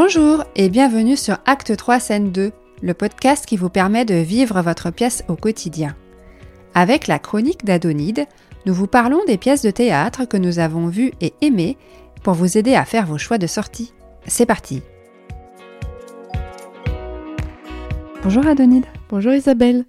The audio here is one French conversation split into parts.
Bonjour et bienvenue sur Acte 3 Scène 2, le podcast qui vous permet de vivre votre pièce au quotidien. Avec la chronique d'Adonide, nous vous parlons des pièces de théâtre que nous avons vues et aimées pour vous aider à faire vos choix de sortie. C'est parti Bonjour Adonide. Bonjour Isabelle.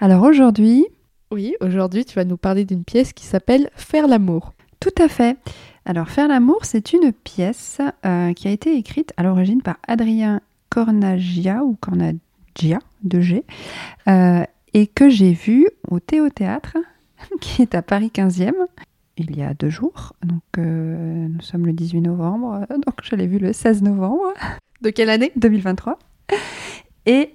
Alors aujourd'hui... Oui, aujourd'hui tu vas nous parler d'une pièce qui s'appelle Faire l'amour. Tout à fait. Alors, Faire l'amour, c'est une pièce euh, qui a été écrite à l'origine par Adrien Cornagia ou Cornagia de G euh, et que j'ai vue au Théo Théâtre qui est à Paris 15e il y a deux jours. Donc, euh, nous sommes le 18 novembre, donc je l'ai vue le 16 novembre. De quelle année? 2023. Et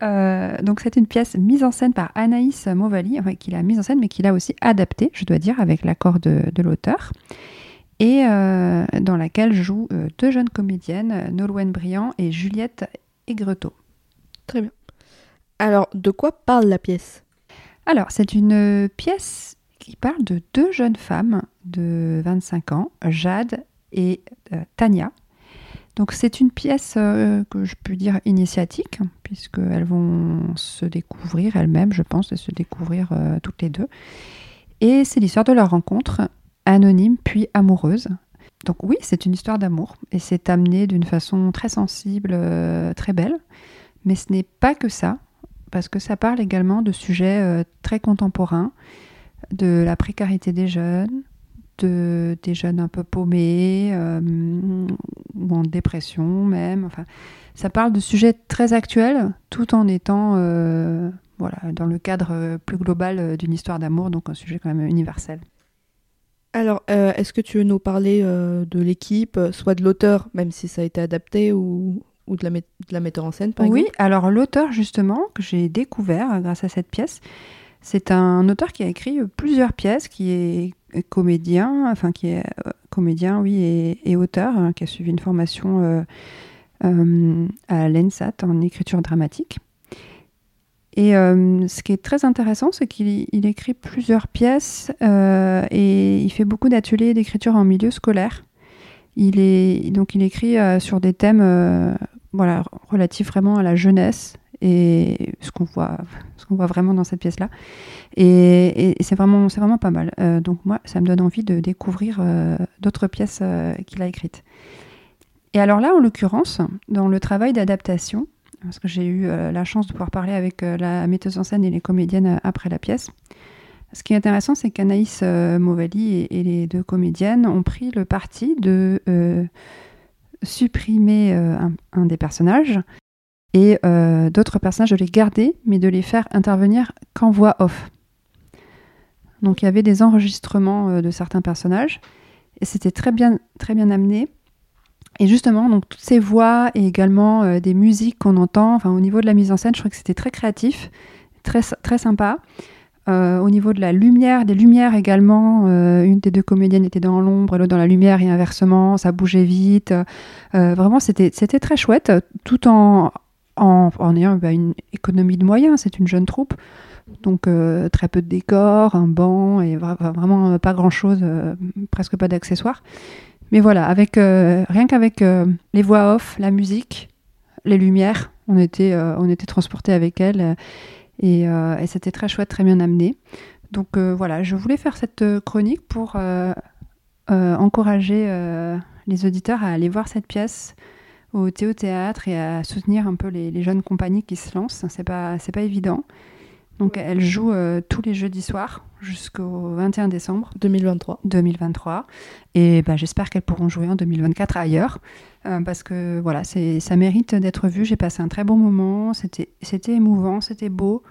donc c'est une pièce mise en scène par Anaïs Mauvali, enfin, qu'il a mise en scène, mais qu'il a aussi adaptée, je dois dire, avec l'accord de, de l'auteur et euh, dans laquelle jouent euh, deux jeunes comédiennes, Nolwenn Briand et Juliette Aigretot. Très bien. Alors, de quoi parle la pièce? Alors, c'est une pièce qui parle de deux jeunes femmes de 25 ans, Jade et euh, Tania. Donc, c'est une pièce que je peux dire initiatique, puisqu'elles vont se découvrir elles-mêmes, je pense, et se découvrir toutes les deux. Et c'est l'histoire de leur rencontre anonyme puis amoureuse. Donc oui, c'est une histoire d'amour et c'est amené d'une façon très sensible, euh, très belle. Mais ce n'est pas que ça, parce que ça parle également de sujets euh, très contemporains, de la précarité des jeunes, de, des jeunes un peu paumés euh, dépression même. Enfin, ça parle de sujets très actuels tout en étant voilà, dans le cadre plus global d'une histoire d'amour, donc un sujet quand même universel. Alors, euh, est-ce que tu veux nous parler euh, de l'équipe, euh, soit de l'auteur, même si ça a été adapté, ou, de, la la, metteur en scène, par oui, exemple? Oui, alors l'auteur, justement, que j'ai découvert grâce à cette pièce, c'est un auteur qui a écrit plusieurs pièces, qui est comédien, enfin qui est comédien, oui, et, auteur, hein, qui a suivi une formation à l'ENSAT en écriture dramatique. Et euh, ce qui est très intéressant, c'est qu'il écrit plusieurs pièces euh, et il fait beaucoup d'ateliers d'écriture en milieu scolaire. Il est donc il écrit euh, sur des thèmes voilà relatifs vraiment à la jeunesse et ce qu'on voit ce qu'on voit vraiment dans cette pièce là. Et, c'est vraiment c'est vraiment pas mal. donc moi, ça me donne envie de découvrir d'autres pièces qu'il a écrites. Et alors là, en l'occurrence, dans le travail d'adaptation, parce que j'ai eu euh, la chance de pouvoir parler avec euh, la metteuse en scène et les comédiennes euh, après la pièce. Ce qui est intéressant, c'est qu'Anaïs Mauvali et, les deux comédiennes ont pris le parti de supprimer un, des personnages et d'autres personnages de les garder, mais de les faire intervenir qu'en voix off. Donc il y avait des enregistrements de certains personnages et c'était très bien, très bien amené. Et justement, donc toutes ces voix et également euh, des musiques qu'on entend, enfin au niveau de la mise en scène, je trouve que c'était très créatif, très, très sympa. Euh, au niveau de la lumière, des lumières également, euh, une des deux comédiennes était dans l'ombre, l'autre dans la lumière et inversement, ça bougeait vite. vraiment, c'était très chouette, tout en, en, ayant bah, une économie de moyens. C'est une jeune troupe, donc très peu de décors, un banc et vraiment pas grand-chose, presque pas d'accessoires. Mais voilà, avec, euh, rien qu'avec euh, les voix off, la musique, les lumières, on était, euh, on était transportés avec elle et, et c'était très chouette, très bien amené. Donc voilà, je voulais faire cette chronique pour encourager les auditeurs à aller voir cette pièce au Théâtre et à soutenir un peu les, les jeunes compagnies qui se lancent. C'est pas, c'est pas évident. Donc elle joue euh, tous les jeudis soirs jusqu'au 21 décembre 2023. 2023. Et bah, j'espère qu'elles pourront jouer en 2024 ailleurs. Euh, parce que voilà, c'est, ça mérite d'être vu. J'ai passé un très bon moment. C'était, c'était émouvant, c'était beau.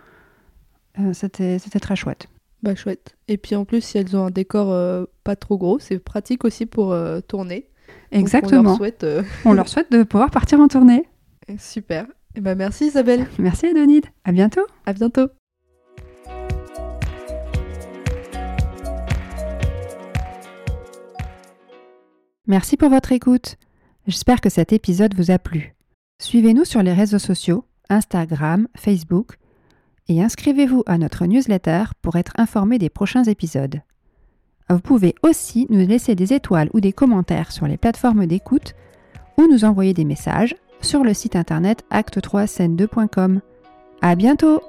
Euh, c'était, c'était très chouette. Bah chouette. Et puis en plus, si elles ont un décor pas trop gros, c'est pratique aussi pour tourner. Exactement. on, leur souhaite, on leur souhaite de pouvoir partir en tournée. Super. Et bah merci Isabelle. Merci Adonide. À bientôt. À bientôt. Merci pour votre écoute. J'espère que cet épisode vous a plu. Suivez-nous sur les réseaux sociaux, Instagram, Facebook, et inscrivez-vous à notre newsletter pour être informé des prochains épisodes. Vous pouvez aussi nous laisser des étoiles ou des commentaires sur les plateformes d'écoute ou nous envoyer des messages sur le site internet acte3scène2.com. À bientôt!